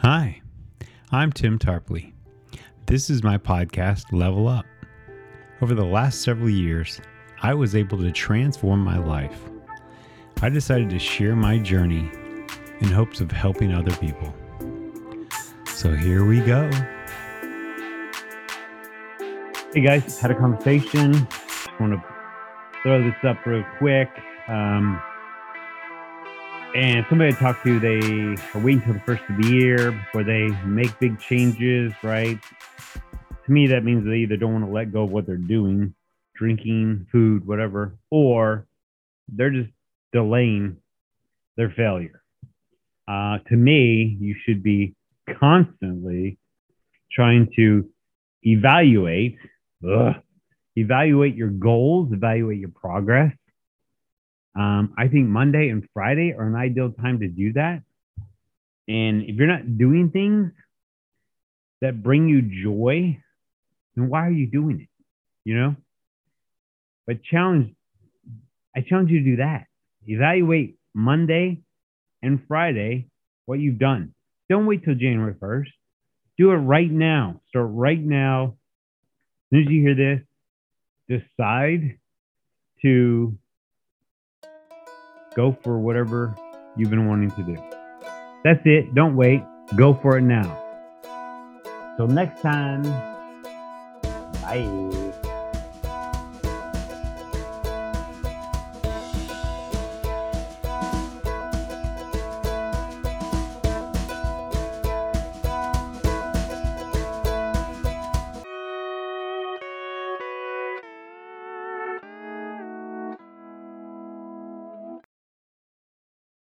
Hi, I'm Tim Tarpley. This is my podcast, Level Up. Over the last several years, I was able to transform my life. I decided to share my journey in hopes of helping other people. So here we go. Hey guys, had a conversation. Just want to throw this up real quick. Um, and somebody I talked to, they are waiting until the first of the year before they make big changes, right? To me, that means they either don't want to let go of what they're doing, drinking, food, whatever, or they're just delaying their failure. Uh, to me, you should be constantly trying to evaluate, ugh, evaluate your goals, evaluate your progress. Um, I think Monday and Friday are an ideal time to do that. And if you're not doing things that bring you joy, then why are you doing it? You know? But challenge, I challenge you to do that. Evaluate Monday and Friday what you've done. Don't wait till January 1st. Do it right now. Start right now. As soon as you hear this, decide to go for whatever you've been wanting to do. That's it. Don't wait. Go for it now. Till next time. Bye.